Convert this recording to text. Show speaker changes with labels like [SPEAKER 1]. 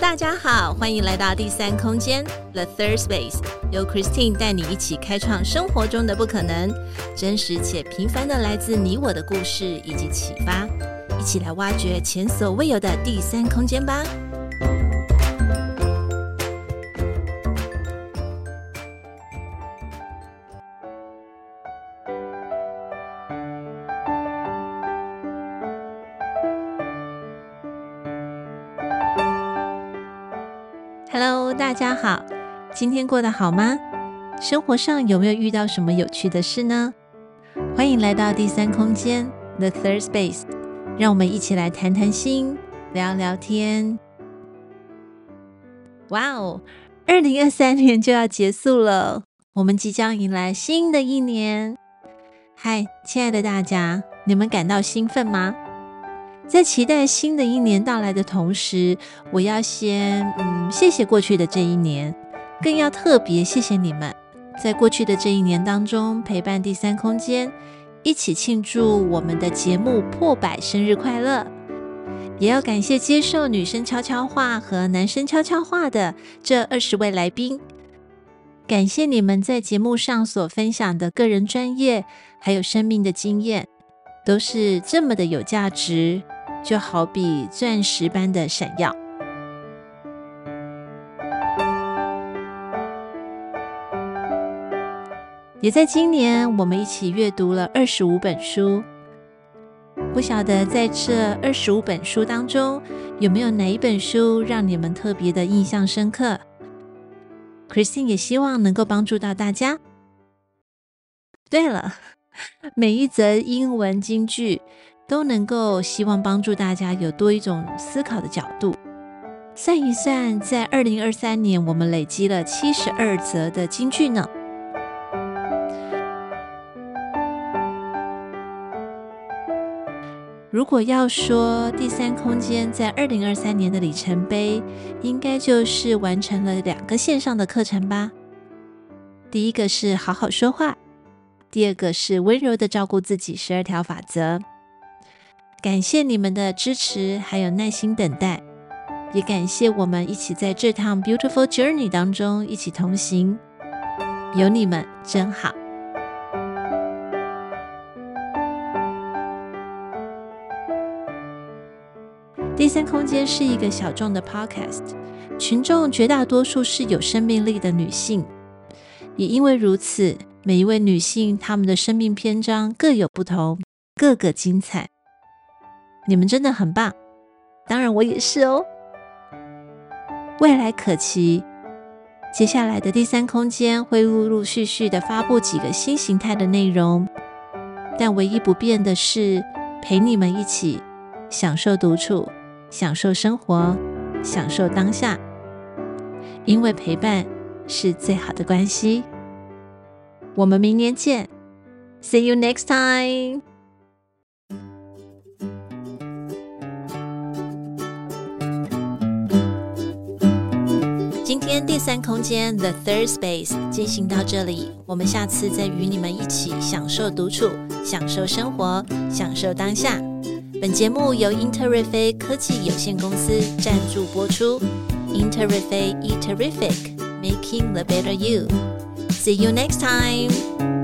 [SPEAKER 1] 大家好，欢迎来到第三空间 The Third Space，由 Christine 带你一起开创生活中的不可能，真实且平凡的来自你我的故事以及启发，一起来挖掘前所未有的第三空间吧。大家好，今天过得好吗？生活上有没有遇到什么有趣的事呢？欢迎来到第三空间 The Third Space，让我们一起来谈谈心，聊聊天。哇哦，二零二三年就要结束了，我们即将迎来新的一年。嗨，亲爱的大家，你们感到兴奋吗？在期待新的一年到来的同时，我要先嗯，谢谢过去的这一年，更要特别谢谢你们，在过去的这一年当中陪伴第三空间，一起庆祝我们的节目破百生日快乐。也要感谢接受女生悄悄话和男生悄悄话的这二十位来宾，感谢你们在节目上所分享的个人专业，还有生命的经验，都是这么的有价值。就好比钻石般的闪耀。也在今年，我们一起阅读了二十五本书。不晓得在这二十五本书当中，有没有哪一本书让你们特别的印象深刻？Christine 也希望能够帮助到大家。对了，每一则英文金句。都能够希望帮助大家有多一种思考的角度。算一算，在二零二三年，我们累积了七十二则的金句呢。如果要说第三空间在二零二三年的里程碑，应该就是完成了两个线上的课程吧。第一个是好好说话，第二个是温柔的照顾自己十二条法则。感谢你们的支持，还有耐心等待，也感谢我们一起在这趟 beautiful journey 当中一起同行，有你们真好。第三空间是一个小众的 podcast，群众绝大多数是有生命力的女性，也因为如此，每一位女性她们的生命篇章各有不同，个个精彩。你们真的很棒，当然我也是哦。未来可期，接下来的第三空间会陆陆续续的发布几个新形态的内容，但唯一不变的是陪你们一起享受独处，享受生活，享受当下，因为陪伴是最好的关系。我们明年见，See you next time。今天第三空间 The Third Space 进行到这里，我们下次再与你们一起享受独处，享受生活，享受当下。本节目由英特瑞飞科技有限公司赞助播出。英特瑞菲 e terrific，making the Better You。See you next time。